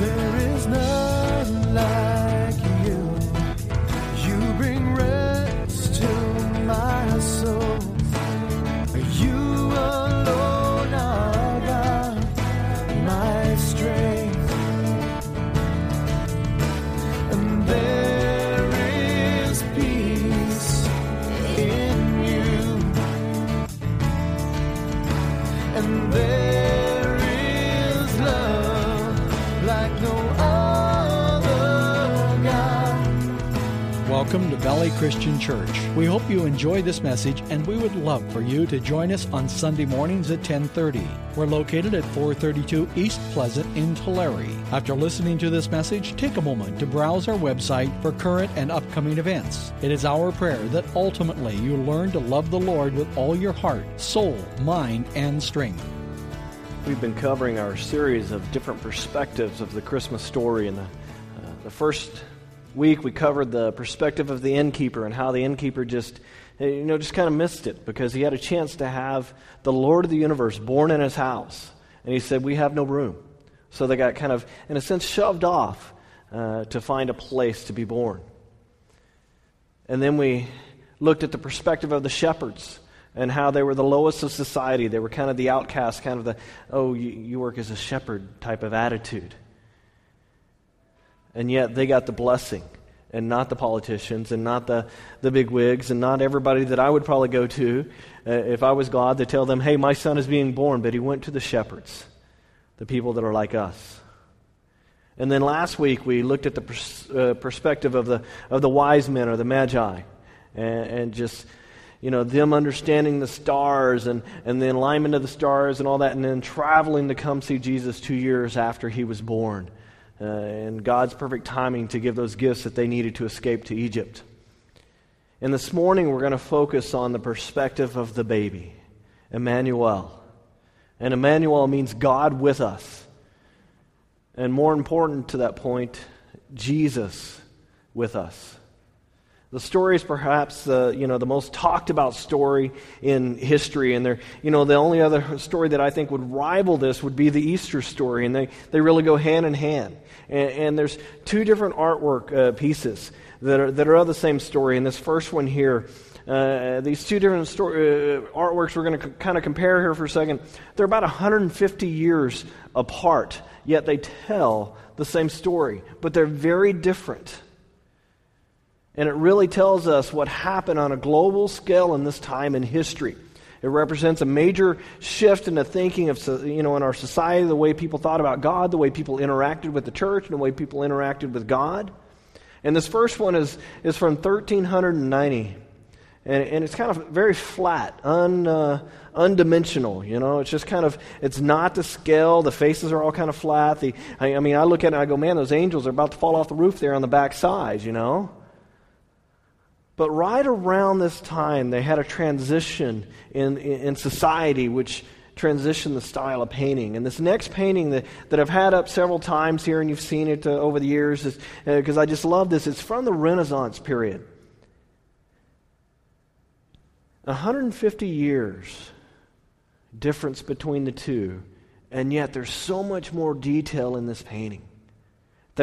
There is none like Welcome to Valley Christian Church. We hope you enjoy this message and we would love for you to join us on Sunday mornings at 10:30. We're located at 432 East Pleasant in Tulare. After listening to this message, take a moment to browse our website for current and upcoming events. It is our prayer that ultimately you learn to love the Lord with all your heart, soul, mind, and strength. We've been covering our series of different perspectives of the Christmas story. And the, uh, the first week, we covered the perspective of the innkeeper and how the innkeeper just, uh, you know, just kind of missed it because he had a chance to have the Lord of the universe born in his house. And he said, We have no room. So they got kind of, in a sense, shoved off uh, to find a place to be born. And then we looked at the perspective of the shepherds and how they were the lowest of society. They were kind of the outcast, kind of the, oh, you, you work as a shepherd type of attitude. And yet they got the blessing, and not the politicians, and not the, the big wigs, and not everybody that I would probably go to uh, if I was God to tell them, hey, my son is being born. But he went to the shepherds, the people that are like us. And then last week we looked at the pers- uh, perspective of the, of the wise men or the magi, and, and just you know, them understanding the stars and, and the alignment of the stars and all that, and then traveling to come see Jesus two years after he was born. Uh, and God's perfect timing to give those gifts that they needed to escape to Egypt. And this morning we're going to focus on the perspective of the baby, Emmanuel. And Emmanuel means God with us. And more important to that point, Jesus with us. The story is perhaps the, you know, the most talked about story in history. And you know, the only other story that I think would rival this would be the Easter story. And they, they really go hand in hand. And, and there's two different artwork uh, pieces that are, that are of the same story. And this first one here, uh, these two different story, uh, artworks we're going to c- kind of compare here for a second. They're about 150 years apart, yet they tell the same story, but they're very different. And it really tells us what happened on a global scale in this time in history. It represents a major shift in the thinking of, you know, in our society, the way people thought about God, the way people interacted with the church, and the way people interacted with God. And this first one is, is from 1390. And, and it's kind of very flat, un, uh, undimensional, you know. It's just kind of, it's not the scale. The faces are all kind of flat. The, I, I mean, I look at it and I go, man, those angels are about to fall off the roof there on the back side, you know. But right around this time, they had a transition in, in, in, society which transitioned the style of painting. And this next painting that, that I've had up several times here, and you've seen it uh, over the years, because uh, I just love this, it's from the Renaissance period. 150 years difference between the two, and yet there's so much more detail in this painting.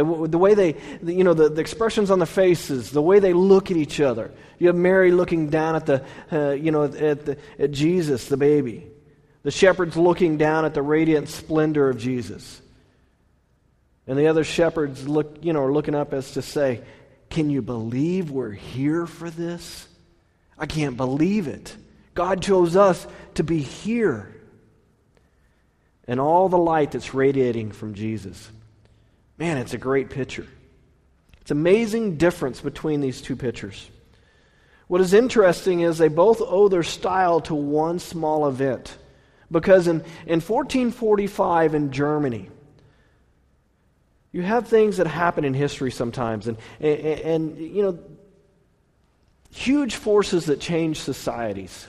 The, way they, you know, the, the, expressions on the faces, the way they look at each other. You have Mary looking down at the, uh, you know, at, the, at Jesus, the baby. The shepherds looking down at the radiant splendor of Jesus. And the other shepherds look, you know, are looking up as to say, Can you believe we're here for this? I can't believe it. God chose us to be here. And all the light that's radiating from Jesus. Man, it's a great picture. It's amazing difference between these two pictures. What is interesting is they both owe their style to one small event. Because in, in 1445 in Germany, you have things that happen in history sometimes, and, and, and you know, huge forces that change societies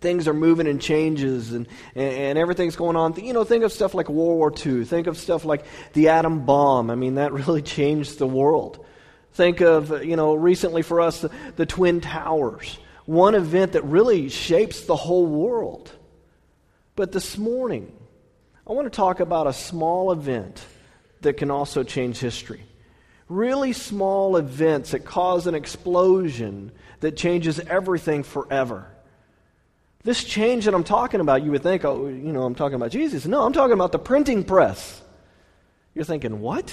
things are moving and changes and, and, everything's going on. You know, think of stuff like World War II. Think of stuff like the atom bomb. I mean, that really changed the world. Think of, you know, recently for us, the, the Twin Towers. One event that really shapes the whole world. But this morning, I want to talk about a small event that can also change history. Really small events that cause an explosion that changes everything forever. This change that I'm talking about, you would think, oh, you know, I'm talking about Jesus. No, I'm talking about the printing press. You're thinking, what?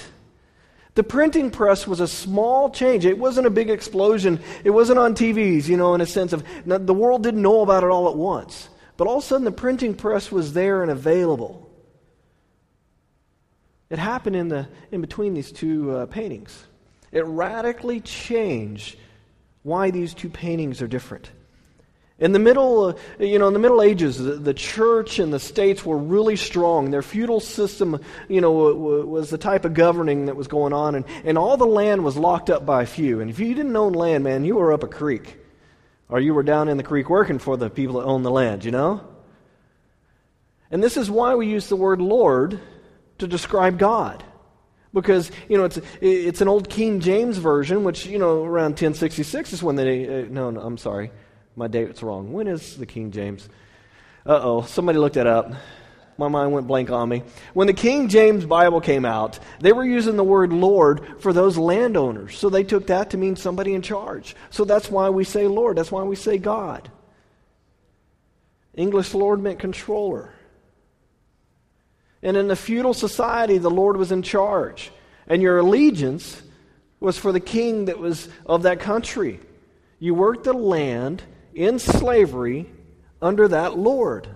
The printing press was a small change. It wasn't a big explosion. It wasn't on TVs, you know, in a sense of the world didn't know about it all at once. But all of a sudden, the printing press was there and available. It happened in, the, in between these two uh, paintings. It radically changed why these two paintings are different. In the middle, uh, you know, in the Middle Ages, the, church and the states were really strong. Their feudal system, you know, was the type of governing that was going on, and, and all the land was locked up by a few. And if you didn't own land, man, you were up a creek, or you were down in the creek working for the people that owned the land. You know. And this is why we use the word Lord to describe God because you know it's it's an old King James version, which you know around 1066 is when they. Uh, no, no, I'm sorry, my date's wrong. When is the King James? Uh oh, somebody looked that up. My mind went blank on me. When the King James Bible came out, they were using the word Lord for those landowners. So they took that to mean somebody in charge. So that's why we say Lord. That's why we say God. English Lord meant controller. And in the feudal society, the Lord was in charge. And your allegiance was for the king that was of that country. You worked the land in slavery under that Lord.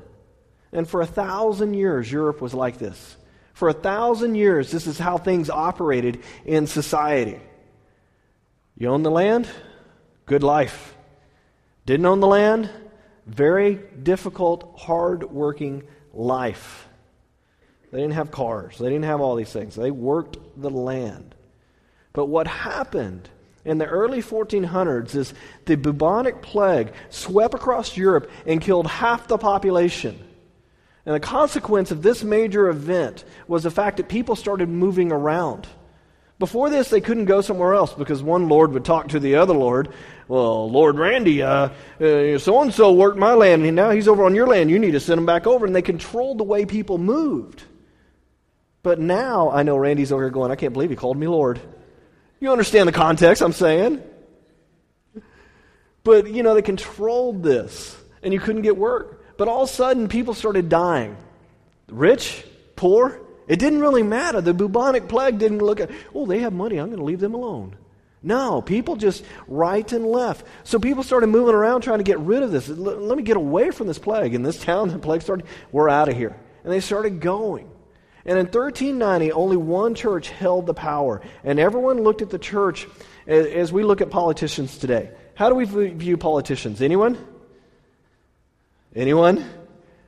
And for a thousand years, Europe was like this. For a thousand years, this is how things operated in society. You own the land? Good life. Didn't own the land? Very difficult, hard working life. They didn't have cars. They didn't have all these things. They worked the land. But what happened in the early 1400s is the bubonic plague swept across Europe and killed half the population. And the consequence of this major event was the fact that people started moving around. Before this, they couldn't go somewhere else because one Lord would talk to the other Lord. Well, Lord Randy, so and so worked my land, and now he's over on your land. You need to send him back over. And they controlled the way people moved. But now I know Randy's over here going, I can't believe he called me Lord. You understand the context I'm saying? But, you know, they controlled this, and you couldn't get work. But all of a sudden, people started dying. Rich, poor, it didn't really matter. The bubonic plague didn't look at, oh, they have money, I'm going to leave them alone. No, people just right and left. So people started moving around trying to get rid of this. Let me get away from this plague. In this town, the plague started, we're out of here. And they started going. And in 1390, only one church held the power. And everyone looked at the church as we look at politicians today. How do we view politicians? Anyone? Anyone?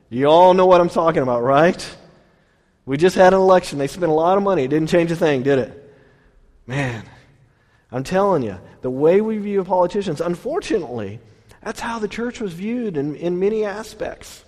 You all know what I'm talking about, right? We just had an election. They spent a lot of money. It didn't change a thing, did it? Man, I'm telling you, the way we view politicians, unfortunately, that's how the church was viewed in, in many aspects.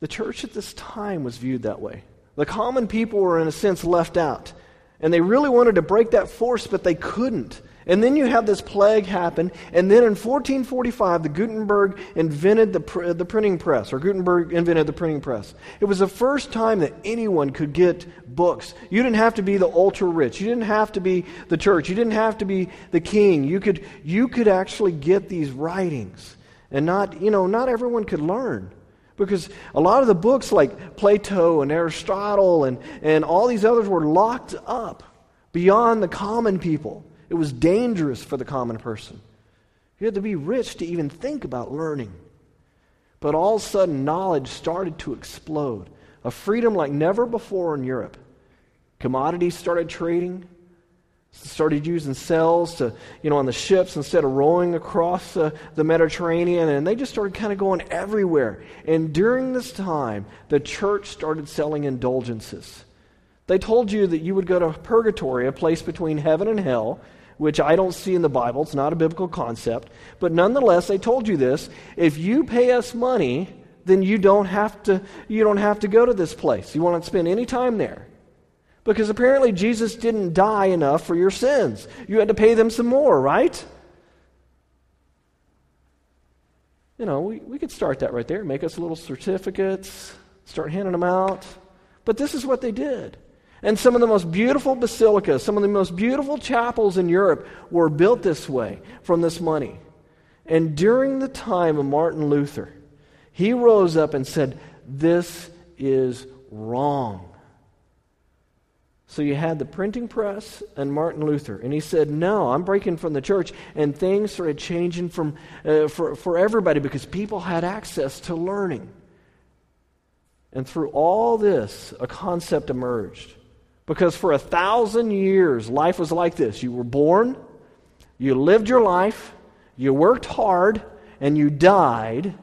The church at this time was viewed that way. The common people were, in a sense, left out. And they really wanted to break that force, but they couldn't. And then you have this plague happen. And then in 1445, the Gutenberg invented the, pr- the printing press, or Gutenberg invented the printing press. It was the first time that anyone could get books. You didn't have to be the ultra rich. You didn't have to be the church. You didn't have to be the king. You could, you could actually get these writings. And not, you know, not everyone could learn. Because a lot of the books like Plato and Aristotle and, and all these others were locked up beyond the common people. It was dangerous for the common person. You had to be rich to even think about learning. But all of a sudden, knowledge started to explode. A freedom like never before in Europe. Commodities started trading started using sails to, you know, on the ships instead of rowing across uh, the Mediterranean, and they just started kind of going everywhere. And during this time, the church started selling indulgences. They told you that you would go to purgatory, a place between heaven and hell, which I don't see in the Bible. It's not a biblical concept. But nonetheless, they told you this. If you pay us money, then you don't have to, you don't have to go to this place. You won't spend any time there. Because apparently Jesus didn't die enough for your sins. You had to pay them some more, right? You know, we, we could start that right there. Make us little certificates, start handing them out. But this is what they did. And some of the most beautiful basilicas, some of the most beautiful chapels in Europe were built this way from this money. And during the time of Martin Luther, he rose up and said, This is wrong. So you had the printing press and Martin Luther. And he said, No, I'm breaking from the church. And things started changing from, uh, for, for everybody because people had access to learning. And through all this, a concept emerged. Because for a thousand years, life was like this you were born, you lived your life, you worked hard, and you died,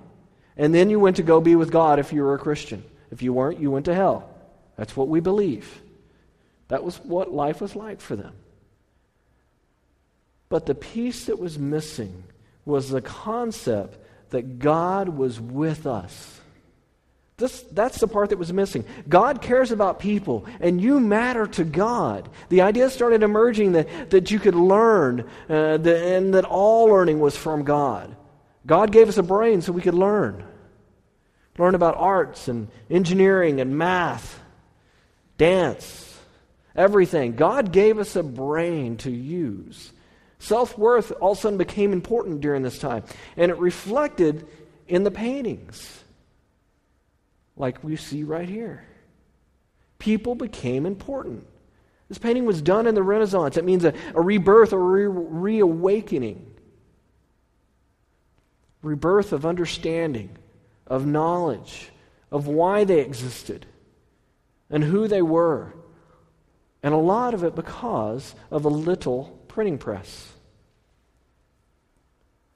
and then you went to go be with God if you were a Christian. If you weren't, you went to hell. That's what we believe. That was what life was like for them. But the piece that was missing was the concept that God was with us. This, that's the part that was missing. God cares about people, and you matter to God. The idea started emerging that, that you could learn, uh, the, and that all learning was from God. God gave us a brain so we could learn. Learn about arts and engineering and math, dance, everything. God gave us a brain to use. Self worth all of a sudden became important during this time, and it reflected in the paintings like we see right here. People became important. This painting was done in the Renaissance. It means a, a rebirth or re- reawakening. Rebirth of understanding, of knowledge, of why they existed, and who they were. And a lot of it because of a little printing press.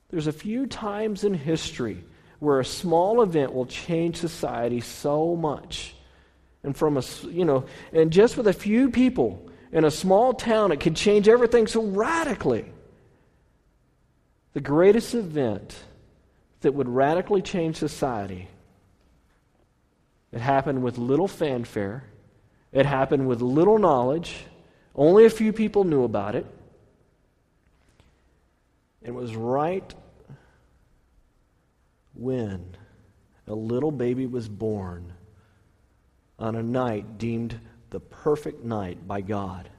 There's a few times in history where a small event will change society so much. And from a, you know, and just with a few people in a small town, it could change everything so radically. The greatest event that would radically change society, it happened with little fanfare, it happened with little knowledge, only a few people knew about it. It was right when a little baby was born on a night deemed the perfect night by God.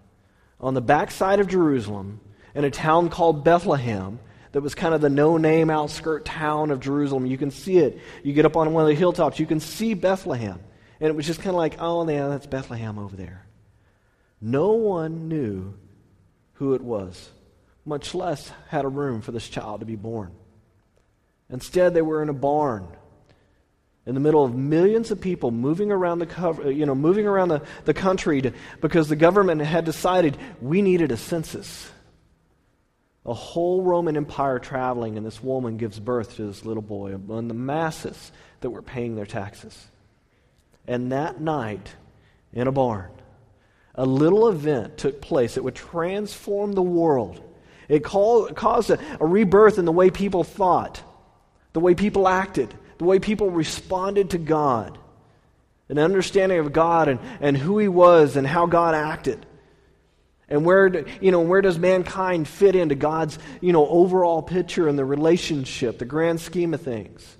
On the backside of Jerusalem, in a town called Bethlehem, that was kind of the no name outskirt town of Jerusalem. You can see it. You get up on one of the hilltops, you can see Bethlehem. And it was just kind of like, oh, yeah, that's Bethlehem over there. No one knew who it was, much less had a room for this child to be born. Instead, they were in a barn in the middle of millions of people moving around the you know, moving around the, the country to, because the government had decided we needed a census. A whole Roman Empire traveling, and this woman gives birth to this little boy among the masses that were paying their taxes. And that night, in a barn, a little event took place that would transform the world. It called, caused a, a rebirth in the way people thought the way people acted, the way people responded to God, an understanding of God and, and who He was and how God acted. And where, you know, where does mankind fit into God's you know, overall picture and the relationship, the grand scheme of things?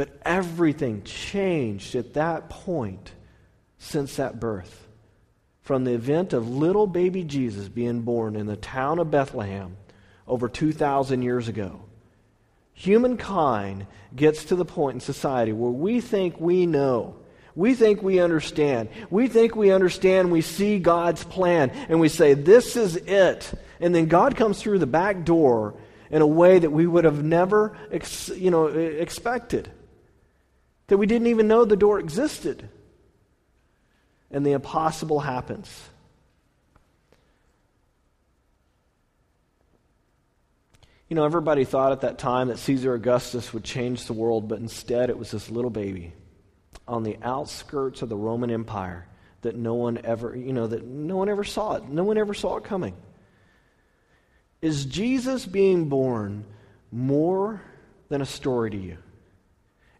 But everything changed at that point since that birth. From the event of little baby Jesus being born in the town of Bethlehem over 2,000 years ago humankind gets to the point in society where we think we know. We think we understand. We think we understand. We see God's plan and we say, This is it. And then God comes through the back door in a way that we would have never you know, expected. That we didn't even know the door existed. And the impossible happens. You know, everybody thought at that time that Caesar Augustus would change the world, but instead it was this little baby on the outskirts of the Roman Empire that no one ever, you know, that no one ever saw it. No one ever saw it coming. Is Jesus being born more than a story to you?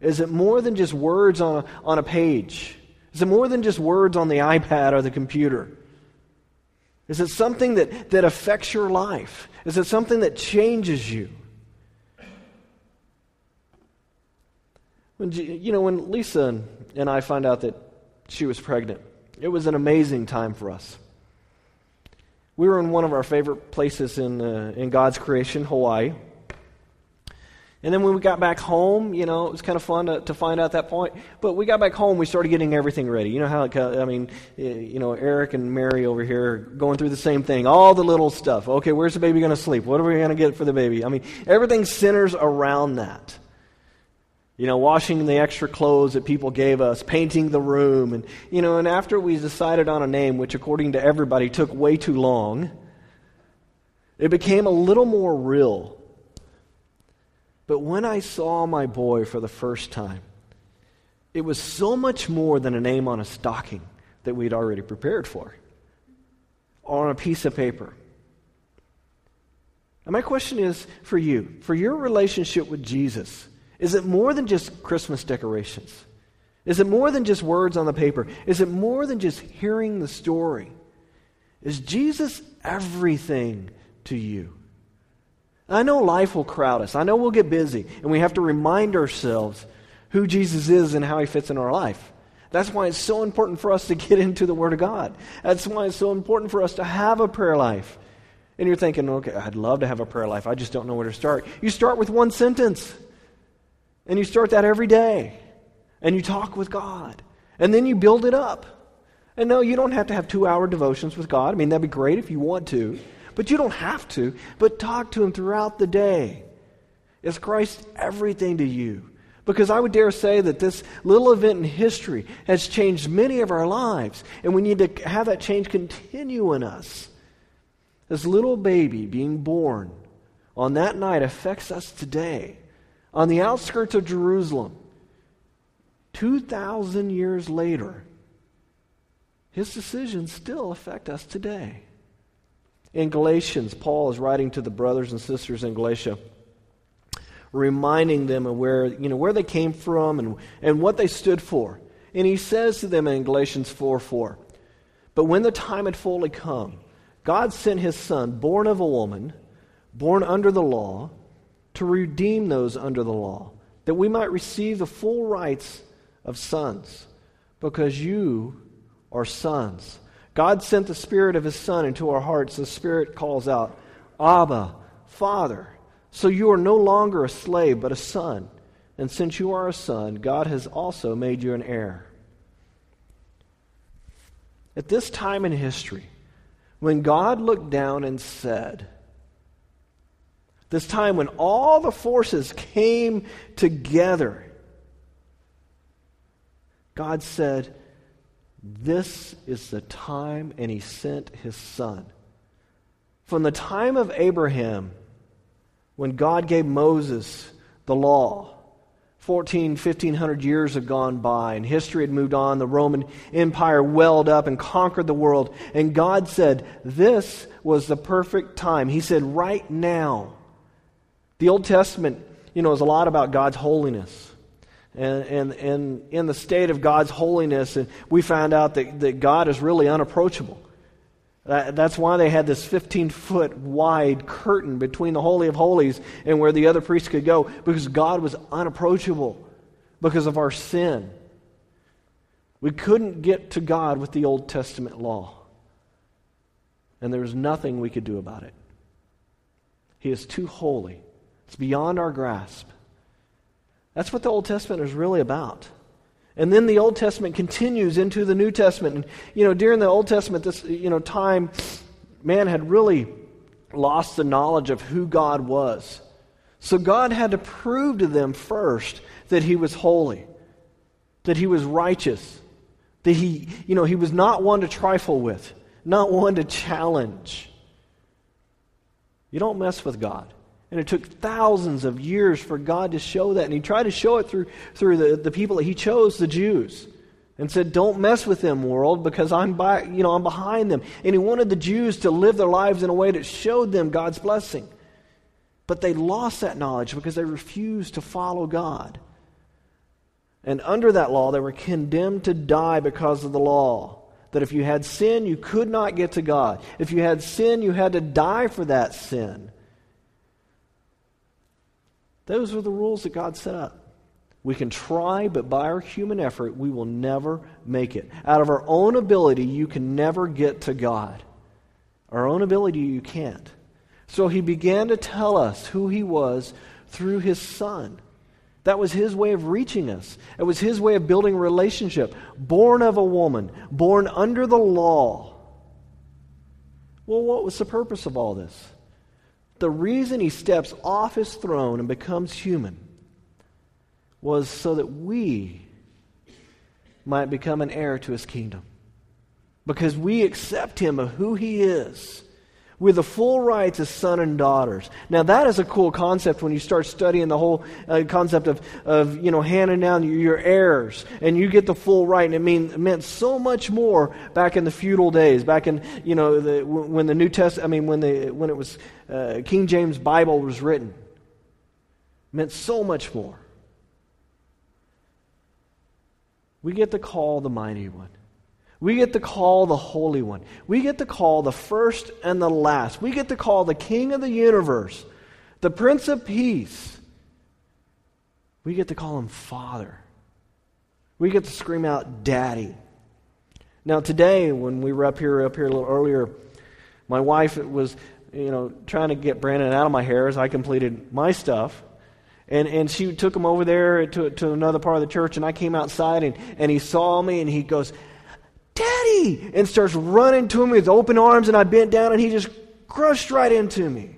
Is it more than just words on a, on a page? Is it more than just words on the iPad or the computer? Is it something that, that affects your life? Is it something that changes you? When, you know, when Lisa and I found out that she was pregnant. It was an amazing time for us. We were in one of our favorite places in, uh, in God's creation, Hawaii. And then when we got back home, you know, it was kind of fun to, to find out that point. But we got back home, we started getting everything ready. You know how, it, uh, I mean, you know, Eric and Mary over here going through the same thing. All the little stuff. Okay, where's the baby going to sleep? What are we going to get for the baby? I mean, everything centers around that. You know, washing the extra clothes that people gave us, painting the room. And, you know, and after we decided on a name, which according to everybody took way too long, it became a little more real but when I saw my boy for the first time, it was so much more than a name on a stocking that we'd already prepared for, or on a piece of paper. And my question is for you, for your relationship with Jesus, is it more than just Christmas decorations? Is it more than just words on the paper? Is it more than just hearing the story? Is Jesus everything to you? I know life will crowd us. I know we'll get busy, and we have to remind ourselves who Jesus is and how he fits in our life. That's why it's so important for us to get into the Word of God. That's why it's so important for us to have a prayer life. And you're thinking, okay, I'd love to have a prayer life. I just don't know where to start. You start with one sentence, and you start that every day, and you talk with God, and then you build it up. And no, you don't have to have two hour devotions with God. I mean, that'd be great if you want to. But you don't have to. But talk to him throughout the day. Is Christ everything to you? Because I would dare say that this little event in history has changed many of our lives, and we need to have that change continue in us. This little baby being born on that night affects us today. On the outskirts of Jerusalem, 2,000 years later, his decisions still affect us today. In Galatians, Paul is writing to the brothers and sisters in Galatia, reminding them of where, you know, where they came from and, and what they stood for. And he says to them in Galatians 4 4, But when the time had fully come, God sent his Son, born of a woman, born under the law, to redeem those under the law, that we might receive the full rights of sons, because you are sons. God sent the Spirit of His Son into our hearts. The Spirit calls out, Abba, Father. So you are no longer a slave, but a son. And since you are a son, God has also made you an heir. At this time in history, when God looked down and said, this time when all the forces came together, God said, this is the time, and he sent his son. From the time of Abraham, when God gave Moses the law, 14, 1500 years have gone by, and history had moved on. The Roman Empire welled up and conquered the world. And God said, This was the perfect time. He said, Right now. The Old Testament, you know, is a lot about God's holiness and, and, and in the state of God's holiness, and we found out that, that God is really unapproachable. That, that's why they had this 15 foot wide curtain between the Holy of Holies and where the other priests could go, because God was unapproachable because of our sin. We couldn't get to God with the Old Testament law, and there was nothing we could do about it. He is too holy, it's beyond our grasp. That's what the Old Testament is really about. And then the Old Testament continues into the New Testament. And, you know, during the Old Testament, this, you know, time, man had really lost the knowledge of who God was. So God had to prove to them first that he was holy, that he was righteous, that he, you know, he was not one to trifle with, not one to challenge. You don't mess with God. And it took thousands of years for God to show that. And he tried to show it through, through the, the people that he chose, the Jews. And said, Don't mess with them, world, because I'm by, you know, I'm behind them. And he wanted the Jews to live their lives in a way that showed them God's blessing. But they lost that knowledge because they refused to follow God. And under that law, they were condemned to die because of the law. That if you had sin, you could not get to God. If you had sin, you had to die for that sin. Those are the rules that God set up. We can try, but by our human effort, we will never make it. Out of our own ability, you can never get to God. Our own ability, you can't. So he began to tell us who he was through his son. That was his way of reaching us. It was his way of building a relationship. Born of a woman, born under the law. Well, what was the purpose of all this? The reason he steps off his throne and becomes human was so that we might become an heir to his kingdom. Because we accept him of who he is with the full rights as son and daughters. Now, that is a cool concept when you start studying the whole uh, concept of, of, you know, handing down your heirs and you get the full right. And it, mean, it meant so much more back in the feudal days, back in, you know, the, when the New Testament, I mean, when, the, when it was uh, King James Bible was written. It meant so much more. We get to call the mighty one. We get to call the Holy One. We get to call the first and the last. We get to call the King of the universe, the Prince of Peace. We get to call him Father. We get to scream out, Daddy. Now, today, when we were up here, up here a little earlier, my wife was, you know, trying to get Brandon out of my hair as I completed my stuff. And, and she took him over there to, to another part of the church, and I came outside, and, and he saw me, and he goes, Daddy! And starts running to me with open arms, and I bent down, and he just crushed right into me.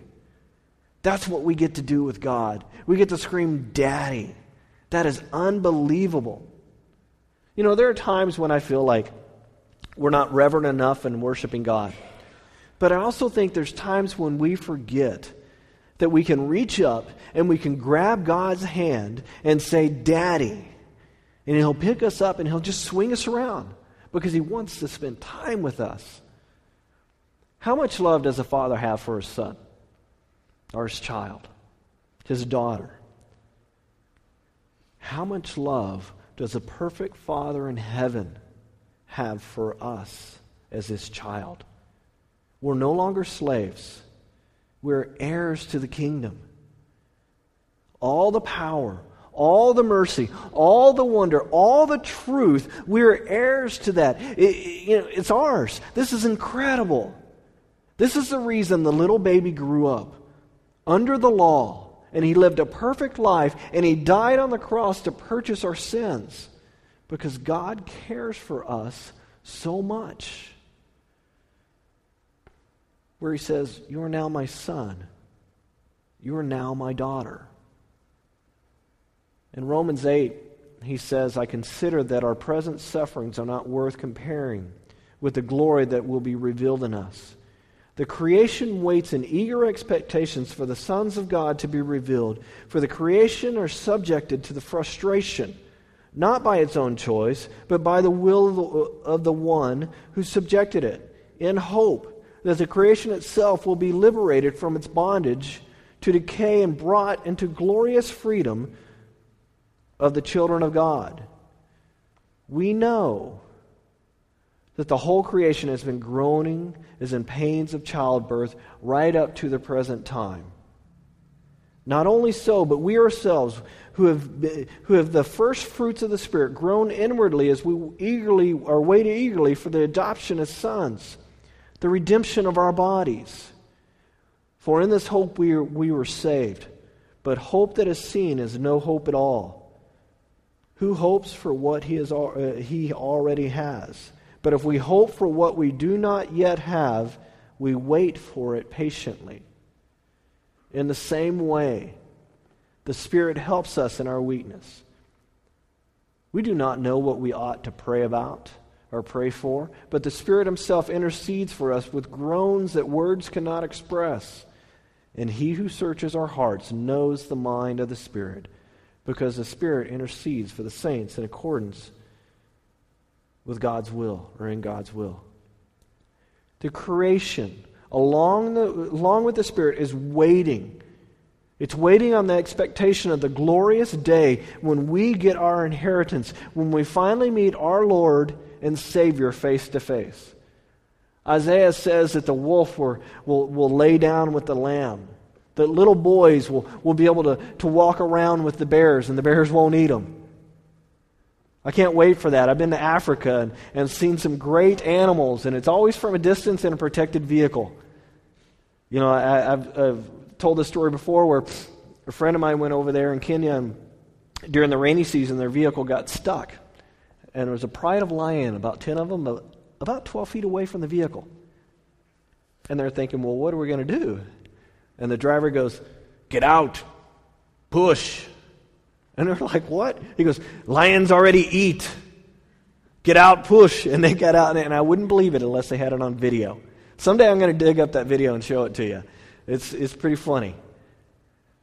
That's what we get to do with God. We get to scream, Daddy. That is unbelievable. You know, there are times when I feel like we're not reverent enough in worshiping God. But I also think there's times when we forget that we can reach up and we can grab God's hand and say, Daddy. And He'll pick us up and He'll just swing us around because he wants to spend time with us. How much love does a father have for his son or his child, his daughter? How much love does a perfect father in heaven have for us as his child? We're no longer slaves. We're heirs to the kingdom. All the power, all the mercy, all the wonder, all the truth. We're heirs to that. It, you know, it's ours. This is incredible. This is the reason the little baby grew up under the law and he lived a perfect life and he died on the cross to purchase our sins because God cares for us so much. Where he says, You are now my son, you are now my daughter. In Romans 8, he says, I consider that our present sufferings are not worth comparing with the glory that will be revealed in us. The creation waits in eager expectations for the sons of God to be revealed. For the creation are subjected to the frustration, not by its own choice, but by the will of the, of the one who subjected it, in hope that the creation itself will be liberated from its bondage to decay and brought into glorious freedom of the children of God. We know that the whole creation has been groaning, is in pains of childbirth, right up to the present time. Not only so, but we ourselves, who have, who have the first fruits of the Spirit, groan inwardly as we eagerly are waiting eagerly for the adoption as sons, the redemption of our bodies. For in this hope we, we were saved. But hope that is seen is no hope at all. Who hopes for what he, is, uh, he already has? But if we hope for what we do not yet have, we wait for it patiently. In the same way, the Spirit helps us in our weakness. We do not know what we ought to pray about or pray for, but the Spirit Himself intercedes for us with groans that words cannot express. And He who searches our hearts knows the mind of the Spirit because the Spirit intercedes for the saints in accordance with God's will or in God's will. The creation, along, the, along with the Spirit, is waiting. It's waiting on the expectation of the glorious day when we get our inheritance, when we finally meet our Lord and Savior face to face. Isaiah says that the wolf will, will, will lay down with the lamb That little boys will, will be able to, to walk around with the bears and the bears won't eat them. I can't wait for that. I've been to Africa and, and seen some great animals, and it's always from a distance in a protected vehicle. You know, I, have I've told this story before where a friend of mine went over there in Kenya, and during the rainy season, their vehicle got stuck. And there was a pride of lion, about 10 of them, about 12 feet away from the vehicle. And they're thinking, well, what are we going to do? And the driver goes, Get out, push. And they're like, What? He goes, Lions already eat. Get out, push. And they got out, and I wouldn't believe it unless they had it on video. Someday I'm going to dig up that video and show it to you. It's, it's pretty funny.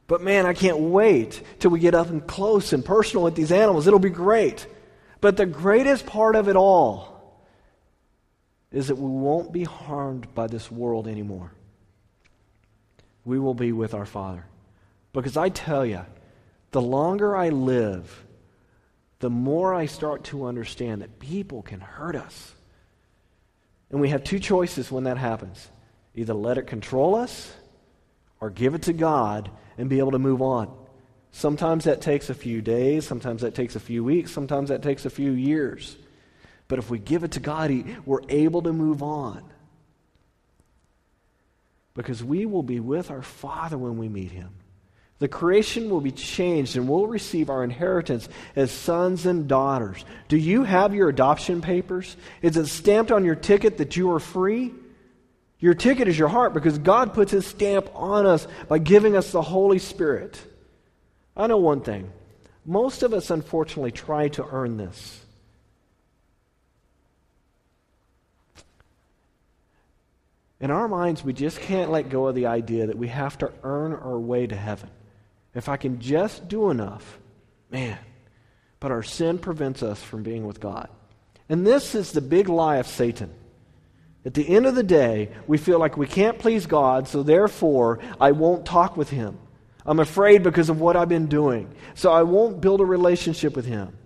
But man, I can't wait till we get up and close and personal with these animals. It'll be great. But the greatest part of it all is that we won't be harmed by this world anymore. We will be with our Father. Because I tell you, the longer I live, the more I start to understand that people can hurt us. And we have two choices when that happens either let it control us or give it to God and be able to move on. Sometimes that takes a few days, sometimes that takes a few weeks, sometimes that takes a few years. But if we give it to God, we're able to move on. Because we will be with our Father when we meet Him. The creation will be changed and we'll receive our inheritance as sons and daughters. Do you have your adoption papers? Is it stamped on your ticket that you are free? Your ticket is your heart because God puts His stamp on us by giving us the Holy Spirit. I know one thing. Most of us, unfortunately, try to earn this. In our minds, we just can't let go of the idea that we have to earn our way to heaven. If I can just do enough, man. But our sin prevents us from being with God. And this is the big lie of Satan. At the end of the day, we feel like we can't please God, so therefore I won't talk with Him. I'm afraid because of what I've been doing. So I won't build a relationship with Him.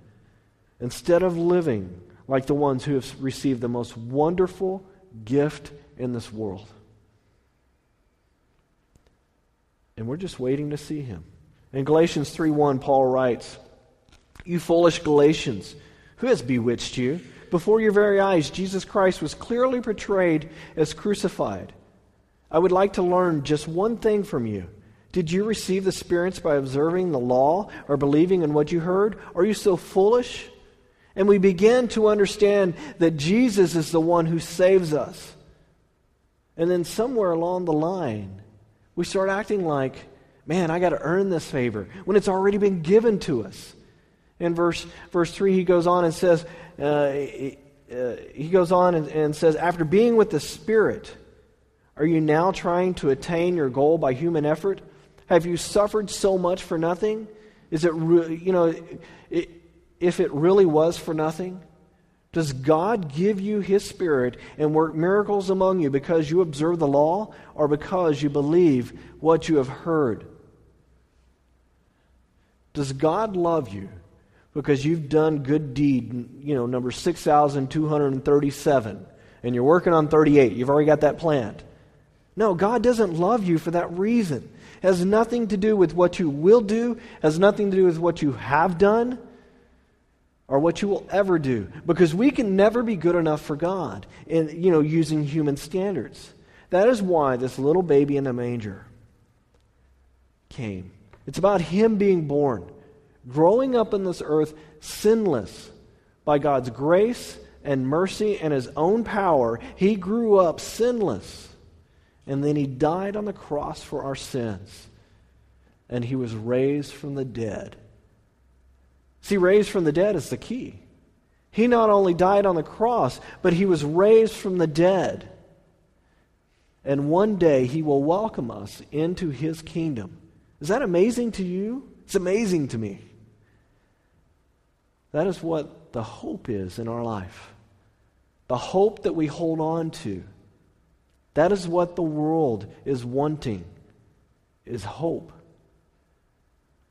Instead of living like the ones who have received the most wonderful gift in this world. And we're just waiting to see Him. In Galatians 3:1, Paul writes, You foolish Galatians, who has bewitched you? Before your very eyes, Jesus Christ was clearly portrayed as crucified. I would like to learn just one thing from you. Did you receive the spirits by observing the law or believing in what you heard? Are you so foolish? And we begin to understand that Jesus is the one who saves us. And then somewhere along the line, we start acting like, man, I got to earn this favor when it's already been given to us. In verse, verse 3, he goes on and says, uh, he, uh, he goes on and, and says, after being with the Spirit, are you now trying to attain your goal by human effort? Have you suffered so much for nothing? Is it, re- you know, it, if it really was for nothing? Does God give you His Spirit and work miracles among you because you observe the law or because you believe what you have heard? Does God love you because you've done good deed, you know, number 6,237, and you're working on 38? You've already got that planned. No, God doesn't love you for that reason has nothing to do with what you will do, has nothing to do with what you have done or what you will ever do because we can never be good enough for God in you know using human standards. That is why this little baby in the manger came. It's about him being born, growing up in this earth sinless by God's grace and mercy and his own power. He grew up sinless and then he died on the cross for our sins. And he was raised from the dead. See, raised from the dead is the key. He not only died on the cross, but he was raised from the dead. And one day he will welcome us into his kingdom. Is that amazing to you? It's amazing to me. That is what the hope is in our life. The hope that we hold on to that is what the world is wanting is hope.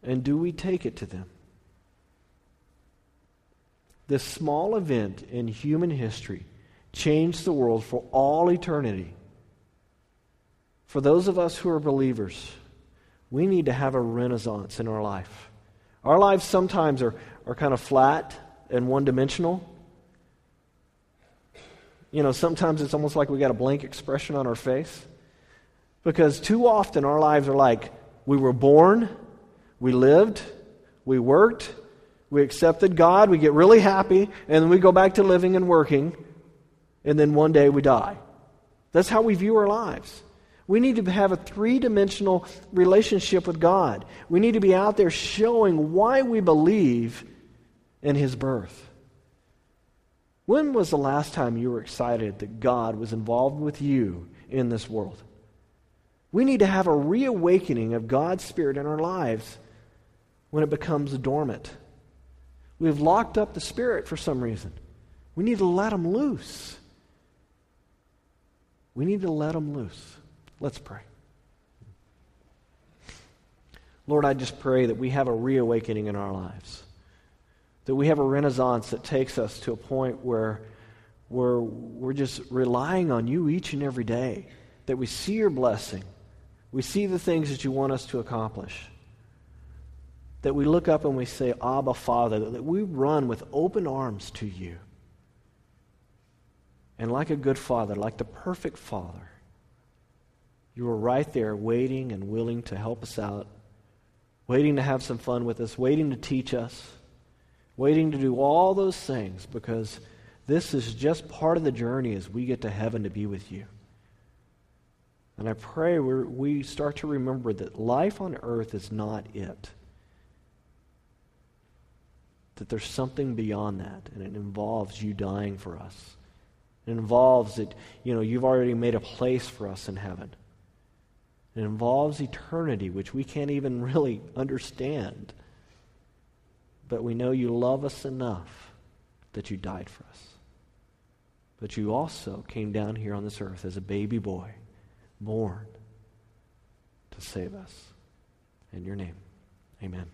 And do we take it to them? This small event in human history changed the world for all eternity. For those of us who are believers, we need to have a renaissance in our life. Our lives sometimes are, are kind of flat and one dimensional. You know, sometimes it's almost like we got a blank expression on our face. Because too often our lives are like we were born, we lived, we worked, we accepted God, we get really happy, and then we go back to living and working, and then one day we die. That's how we view our lives. We need to have a three dimensional relationship with God. We need to be out there showing why we believe in His birth. When was the last time you were excited that God was involved with you in this world? We need to have a reawakening of God's Spirit in our lives when it becomes dormant. We've locked up the Spirit for some reason. We need to let Him loose. We need to let Him loose. Let's pray. Lord, I just pray that we have a reawakening in our lives, that we have a renaissance that takes us to a point where, where we're just relying on you each and every day, that we see your blessing, we see the things that you want us to accomplish, that we look up and we say, Abba, Father, that we run with open arms to you. And like a good father, like the perfect father, you were right there waiting and willing to help us out, waiting to have some fun with us, waiting to teach us, waiting to do all those things because this is just part of the journey as we get to heaven to be with you. And I pray we start to remember that life on earth is not it. That there's something beyond that, and it involves you dying for us. It involves that, you know, you've already made a place for us in heaven. It involves eternity, which we can't even really understand. But we know you love us enough that you died for us. But you also came down here on this earth as a baby boy, born to save us. In your name, amen.